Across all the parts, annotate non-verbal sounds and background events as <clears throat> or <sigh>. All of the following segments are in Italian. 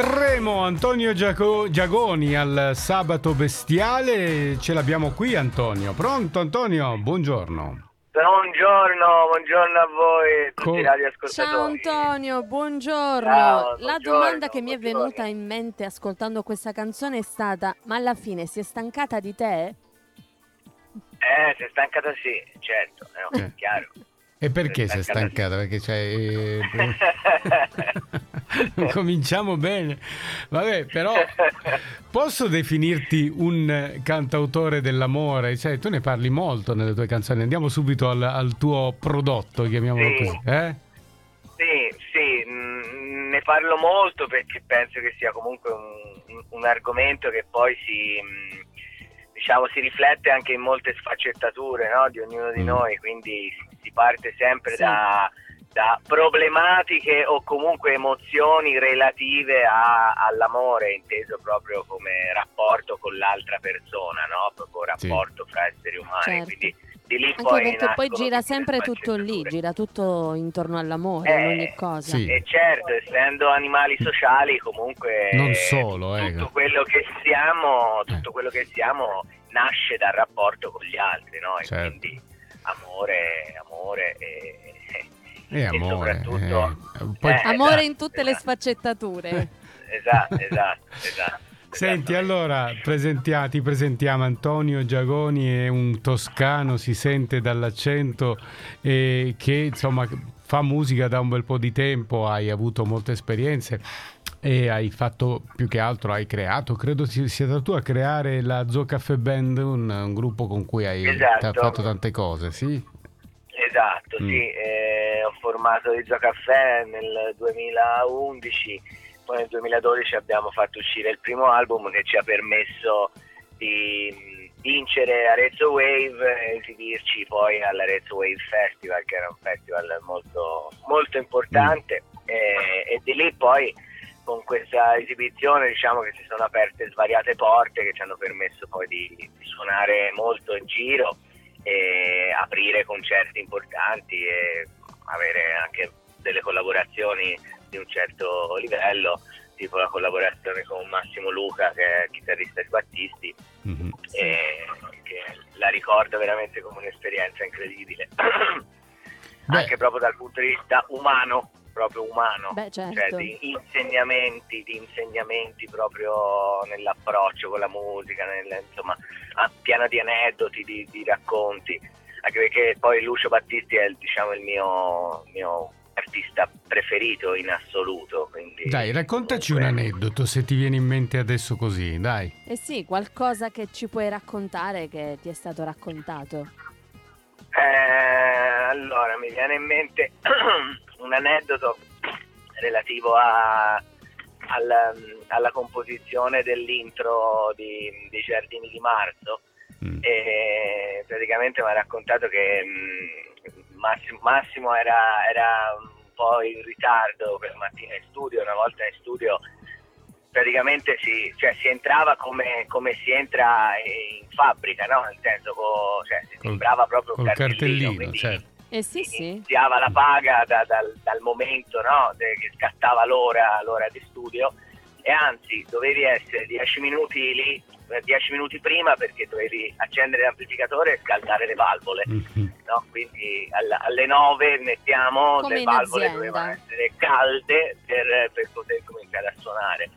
estremo Antonio Giaco- Giagoni al sabato bestiale. Ce l'abbiamo qui Antonio. Pronto Antonio? Buongiorno. Buongiorno, buongiorno a voi tutti Co-. Ciao Antonio, buongiorno. Ciao, La buongiorno, domanda che mi è venuta in mente ascoltando questa canzone è stata: ma alla fine si è stancata di te? Eh, sei stancata sì, certo, eh, no, Eh. chiaro. E perché sei stancata? Perché c'hai... <laughs> eh, <laughs> Cominciamo bene. Vabbè, però posso definirti un cantautore dell'amore? Cioè, tu ne parli molto nelle tue canzoni. Andiamo subito al, al tuo prodotto, chiamiamolo Sì. così. Eh? Sì, sì, mm, ne parlo molto perché penso che sia comunque un, un argomento che poi si, mm, diciamo, si riflette anche in molte sfaccettature no, di ognuno di Mm. noi, quindi si parte sempre Sì. da, da problematiche o comunque emozioni relative a- all'amore, inteso proprio come rapporto con l'altra persona, no? proprio Sì. rapporto fra esseri umani. Certo. Quindi di lì Anche poi perché poi gira sempre tutto lì, gira tutto intorno all'amore, Eh, ogni cosa. sì. E certo, essendo animali sociali, comunque Non solo, tutto ecco. quello che siamo, tutto Eh. quello che siamo nasce dal rapporto con gli altri, no? E Certo. quindi amore, amore e, E amore. soprattutto eh, poi- Eh, Amore esatto, in tutte le esatto. sfaccettature. <laughs> esatto, esatto, esatto. Senti, Esattamente. allora presentia- ti presentiamo Antonio Giagoni, è un toscano, si sente dall'accento eh, che insomma fa musica da un bel po' di tempo, hai avuto molte esperienze e hai fatto più che altro, hai creato, credo sia stato tu a creare la Zoo Caffè Band, un, un gruppo con cui hai Esatto. t- fatto tante cose, sì? Esatto, Mm. sì, eh, ho formato il Caffè nel 2011, poi nel 2012 abbiamo fatto uscire il primo album che ci ha permesso di mh, vincere Arezzo Wave e esibirci poi all'Arezzo Wave Festival, che era un festival molto, molto importante e, e di lì poi con questa esibizione diciamo che si sono aperte svariate porte che ci hanno permesso poi di, di suonare molto in giro e aprire concerti importanti e avere anche delle collaborazioni di un certo livello, tipo la collaborazione con Massimo Luca che è chitarrista di Battisti Mhm. E che la ricordo veramente come un'esperienza incredibile, Beh. anche proprio dal punto di vista umano, proprio umano, Beh, certo. cioè di insegnamenti, di insegnamenti proprio nell'approccio con la musica, nel, insomma, a- pieno di aneddoti, di, di racconti, anche perché poi Lucio Battisti è il, diciamo, il mio, mio artista preferito in assoluto. Quindi, Dai, raccontaci un aneddoto se ti viene in mente adesso così, dai. Eh sì, qualcosa che ci puoi raccontare che ti è stato raccontato. Eh, allora, mi viene in mente <clears throat> un aneddoto relativo a- al- alla composizione dell'intro di, dei Giardini di Marzo. Mm. E praticamente mi ha raccontato che mh, Massimo, Massimo era, era un po' in ritardo per mattina in studio, una volta in studio praticamente si, cioè, si entrava come, come si entra in fabbrica, no? nel senso co- cioè, si Col- timbrava proprio il cartellino, cartellino, quindi certo. Eh sì, sì. iniziava la paga da- dal, dal momento no? de- che scattava l'ora, l'ora di studio e anzi dovevi essere 10 minuti lì, 10 minuti prima perché dovevi accendere l'amplificatore e scaldare le valvole. Mhm. No? Quindi alla- alle 9 mettiamo Come le valvole azienda. dovevano essere calde per, per poter cominciare a suonare.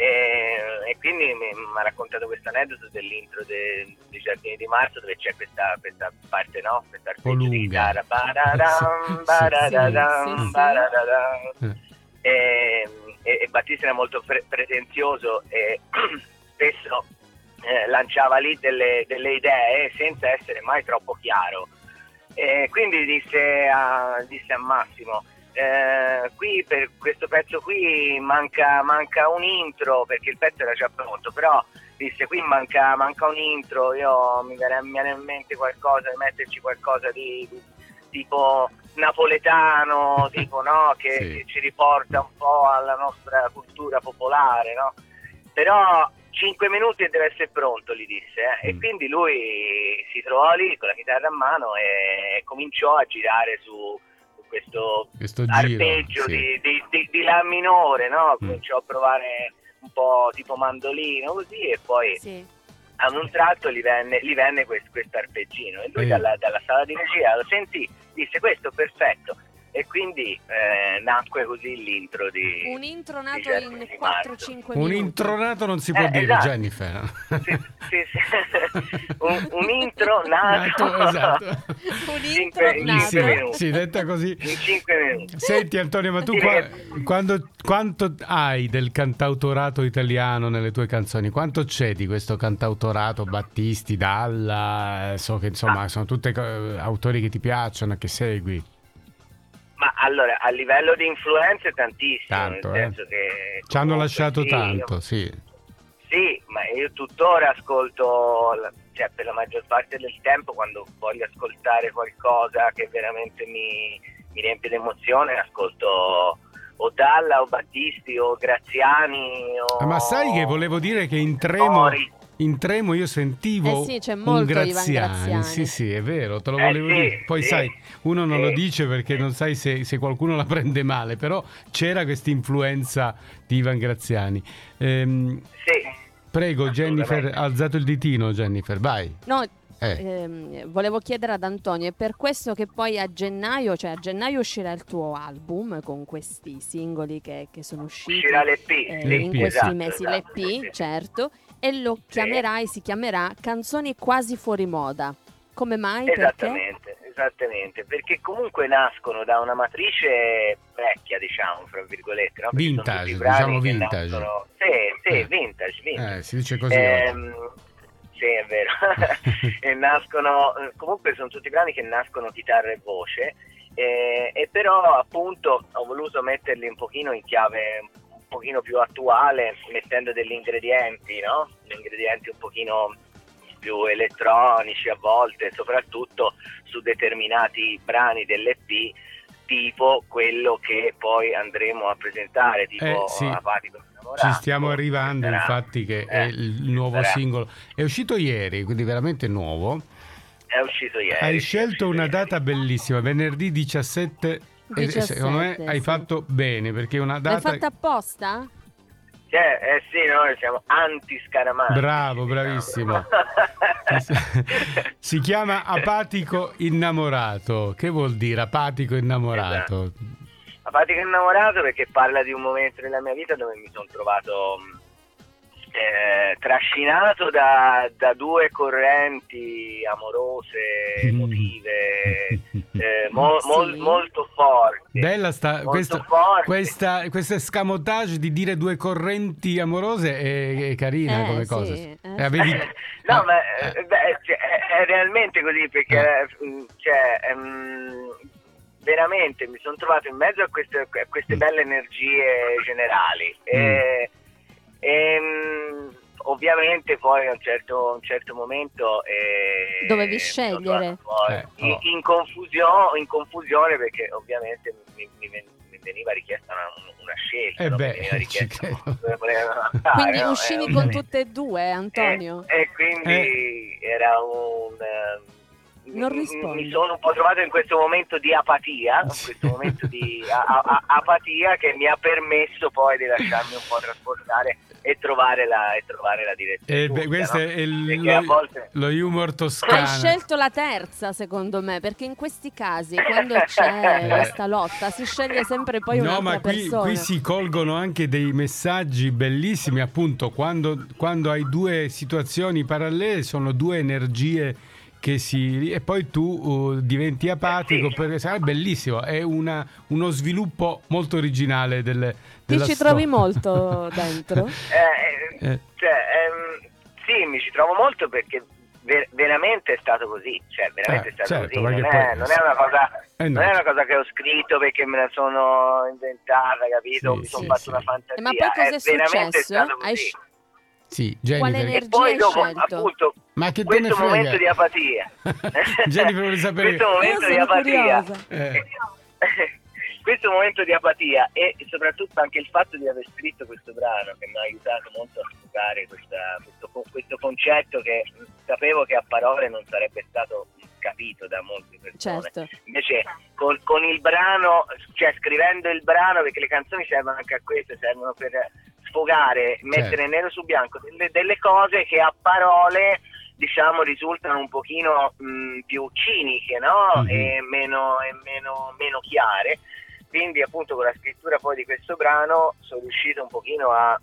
E, e quindi mi, mi ha raccontato questo aneddoto dell'intro de- dei Giardini di Marzo dove c'è questa, questa parte, no? Questa arpeggio di chitarra. Eh. E, e- e Battista era molto pre- pretenzioso e <clears throat> spesso eh, lanciava lì delle, delle idee senza essere mai troppo chiaro. E quindi disse a, disse a Massimo, eh, qui per questo pezzo qui manca, manca un intro perché il pezzo era già pronto, però disse qui manca, manca un intro, io mi viene, mi viene in mente qualcosa, di metterci qualcosa di, di- tipo napoletano, <laughs> tipo no, che, Sì. che ci riporta un po' alla nostra cultura popolare, no? Però 5 minuti e deve essere pronto, gli disse. eh. E Mm. quindi lui si trovò lì con la chitarra a mano e cominciò a girare su questo, questo giro, arpeggio sì. di, di, di, di La minore, no? Mm. cominciò a provare un po' tipo mandolino così e poi Sì. ad un tratto gli venne, gli venne questo arpeggino e lui dalla, dalla sala di regia lo sentì, disse questo perfetto e quindi eh, nacque così l'intro di... Un intro nato Certo, in di 4-5 Un minuti. intronato non si può Eh, dire, esatto. Jennifer. Sì, sì, sì. <laughs> un, un intro nato, Nato, esatto. <laughs> Un intro in nato. Sì, detta così. in 5 minuti. Senti Antonio, ma tu qua- quando, quanto hai del cantautorato italiano nelle tue canzoni? Quanto c'è di questo cantautorato? Battisti, Dalla, eh, so che insomma Ah. sono tutti autori che ti piacciono, che segui. Ma allora, a livello di influenze tantissimo, Tanto, nel eh. senso che... Ci hanno lasciato sì, tanto, sì. Sì, ma io tuttora ascolto, cioè per la maggior parte del tempo quando voglio ascoltare qualcosa che veramente mi, mi riempie d'emozione, ascolto o Dalla o Battisti o Graziani o... Ah, Ma sai che volevo dire che in Tremo, Mori. In Tremo io sentivo Eh sì, c'è un molto Ivan Graziani. Graziani. Sì, sì, è vero, te lo Eh volevo sì, dire. Poi sì, sai, uno non sì. lo dice perché non sai se, se qualcuno la prende male, però c'era questa influenza di Ivan Graziani. Ehm, Sì, prego Jennifer, ha alzato il ditino Jennifer, vai. No, Eh. ehm, volevo chiedere ad Antonio, è per questo che poi a gennaio, cioè a gennaio uscirà il tuo album con questi singoli che, che sono usciti uscirà l'EP. eh, l'EP, in questi esatto, mesi, esatto, l'EP, certo, e lo Sì. chiamerai, si chiamerà Canzoni quasi fuori moda. Come mai? Perché? Esattamente, esattamente, perché comunque nascono da una matrice vecchia, diciamo, fra virgolette, no? Vintage, diciamo vintage. nascono- Sì, sì, Eh. vintage, vintage. Eh, si dice così. Ehm, sì, è vero. <laughs> e nascono, comunque sono tutti brani che nascono chitarra e voce, eh, e però appunto ho voluto metterli un pochino in chiave pochino più attuale, mettendo degli ingredienti, no? Ingredienti un pochino più elettronici a volte, soprattutto su determinati brani dell'EP, tipo quello che poi andremo a presentare, tipo Eh, sì. Apatico. Ci stiamo arrivando, Sarà- infatti, che è eh, il nuovo sarà- singolo. È uscito ieri, quindi veramente nuovo. È uscito ieri. Hai è scelto uscito una ieri. data bellissima, venerdì 17. E 17, secondo me hai sì. fatto bene perché è una L'hai data. fatta apposta? Cioè, eh sì, noi siamo anti-scaramanti. Bravo, bravissimo. <laughs> si chiama Apatico Innamorato. Che vuol dire apatico innamorato? Apatico innamorato perché parla di un momento della mia vita dove mi sono trovato eh, trascinato da, da due correnti amorose, emotive, <laughs> eh, mo- mol- Sì. molto forti. Bella sta, Molto questa, forti. questa, questo escamotage di dire due correnti amorose è, è carina Eh, come sì, cosa. eh. E avevi- <laughs> no, ah, ma eh. eh, beh, cioè, è, è realmente così perché mm, cioè, ehm, veramente mi sono trovato in mezzo a queste, a queste Mm. belle energie generali. E, ehm, ovviamente poi a un certo, un certo momento eh, Dovevi scegliere. Eh, in, oh. in confusione, in confusione perché ovviamente mi, mi mi veniva richiesta una, una scelta. Eh no? Mi beh, <laughs> <laughs> andare, Quindi no? uscivi Eh, con tutte e due, Antonio? E, e quindi era un... ehm, Non mi- rispondi. Mi sono un po' trovato in questo momento di apatia, in questo momento di <laughs> a- a- apatia che mi ha permesso poi di lasciarmi un po' trasportare e trovare la, e trovare la direzione. Eh, questo no? è il- lo, volte... lo humor toscano. Hai scelto la terza, secondo me, perché in questi casi, quando c'è <laughs> questa lotta, si sceglie sempre poi No, un'altra ma qui, persona. qui si colgono anche dei messaggi bellissimi, appunto, quando, quando hai due situazioni parallele, sono due energie che si... e poi tu uh, diventi apatico, Eh sì. perché sai, è bellissimo, è una- uno sviluppo molto originale delle, Ti ci trovi molto dentro? <laughs> Eh, eh, Eh. cioè, ehm, sì, mi ci trovo molto perché ver- veramente è stato così, cioè veramente Eh, è stato certo, così, non è, non è una cosa... Eh, no. Non è una cosa che ho scritto perché me la sono inventata, capito? Sì, Mi sono sì, fatto sì. una fantasia. Eh, ma poi cosa è veramente successo? stato Hai Sì, Quale Jennifer. energia E poi hai dopo, appunto, Ma che te ne questo frega? momento di apatia. <laughs> Jennifer vuole sapere... questo momento di apatia. Eh. <laughs> questo momento di apatia e soprattutto anche il fatto di aver scritto questo brano che mi ha aiutato molto a sfogare questo, questo concetto che sapevo che a parole non sarebbe stato capito da molte persone. Certo. Invece con, con il brano, cioè scrivendo il brano, perché le canzoni servono anche a questo, servono per sfogare, mettere Certo. nero su bianco delle, delle cose che a parole diciamo risultano un pochino mh, più ciniche no? Mhm. e, meno, e meno, meno chiare quindi appunto con la scrittura poi di questo brano sono riuscito un pochino a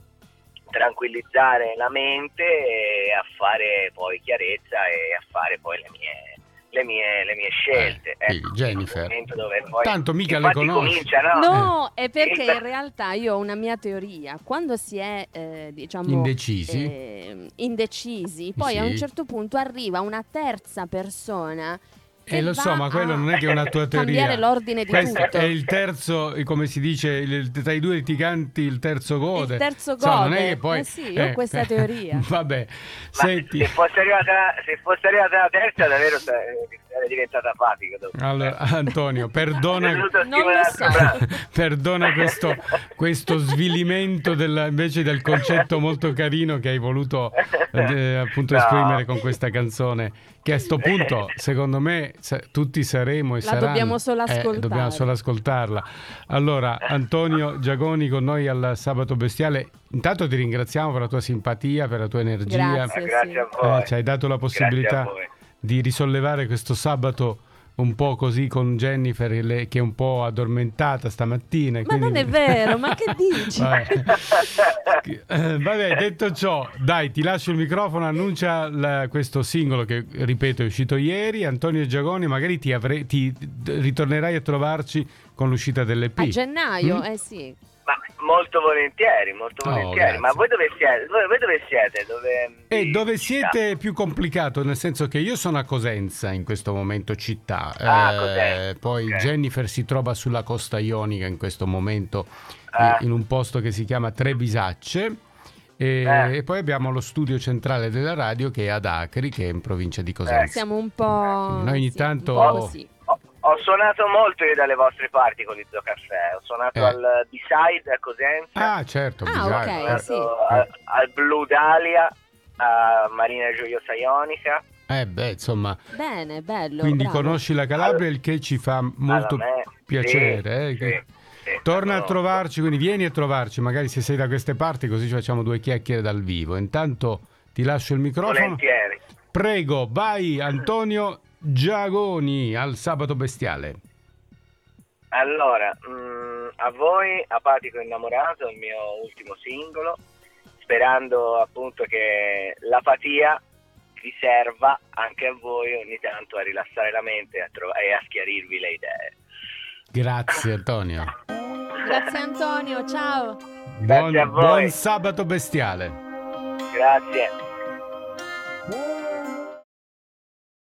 tranquillizzare la mente e a fare poi chiarezza e a fare poi le mie, le mie, le mie scelte. Eh, sì, ecco, Jennifer. poi- Tanto mica le conosci. comincia, no? No, è perché Sì. in realtà io ho una mia teoria. Quando si è, eh, diciamo, Indecisi. eh, indecisi, poi a un Sì. certo punto arriva una terza persona. Che Eh, lo so, ma quello non è che è una tua teoria. Cambiare l'ordine di Questo tutto. è il terzo, come si dice, il- tra i due litiganti il terzo gode. Il terzo Insomma, non è gode. che poi... Eh sì, io ho questa teoria. <laughs> Vabbè, Ma senti... se fosse, arrivata, se fosse arrivata la terza davvero sa- sarebbe diventata apatica dopo. Allora, <laughs> Antonio, perdona, so. <laughs> perdona questo, questo svilimento del- invece del concetto molto carino che hai voluto eh, appunto No. esprimere con questa canzone. Che a sto punto, secondo me, sa- tutti saremo e La saranno. dobbiamo solo Eh, dobbiamo solo ascoltarla. Allora, Antonio Giagoni con noi al Sabato Bestiale. Intanto ti ringraziamo per la tua simpatia, per la tua energia. Grazie. Ma grazie a sì. voi. Eh, ci hai dato la possibilità di risollevare questo sabato un po' così con Jennifer che è un po' addormentata stamattina. Ma non quindi- è vero, ma che dici? <laughs> Vabbè. Eh, vabbè, detto ciò, dai, ti lascio il microfono, annuncia la- questo singolo che, ripeto, è uscito ieri. Antonio Giagoni, magari ti, avre- ti ritornerai a trovarci con l'uscita dell'EP. A gennaio, Mm? eh sì. Ma molto volentieri, molto Oh, volentieri. Ma grazie. voi dove siete? Voi, voi dove siete? Dove, E di- dove siete è più complicato, nel senso che io sono a Cosenza in questo momento città, Ah, Eh, poi ok. Jennifer si trova sulla costa ionica in questo momento, Ah. eh, in un posto che si chiama Trevisacce. E, Eh. e poi abbiamo lo studio centrale della radio che è ad Acri, che è in provincia di Cosenza. Siamo un po'... Noi ogni sì, tanto- un po' così. Ho, suonato molto io dalle vostre parti con il Caffè. Ho suonato Eh. al B-Side a Cosenza. Ah, certo, Ah, bisogna- ok, ho eh. suonato sì. al, al Blue Dahlia a Marina Gioiosa Ionica. Eh beh, insomma, Bene, bello. quindi bravo. conosci la Calabria, il che ci fa molto piacere. sì, eh, sì, sì, Torna a trovarci, quindi vieni a trovarci, magari se sei da queste parti, così ci facciamo due chiacchiere dal vivo. Intanto ti lascio il microfono. Volentieri. Prego, vai Antonio Giagoni al sabato bestiale. Allora, mm, a voi Apatico Innamorato, il mio ultimo singolo, sperando appunto che l'apatia vi serva anche a voi ogni tanto a rilassare la mente e a, trova- e a schiarirvi le idee. Grazie Antonio. Grazie Antonio, ciao. Grazie a Buon, voi. buon sabato bestiale. Grazie.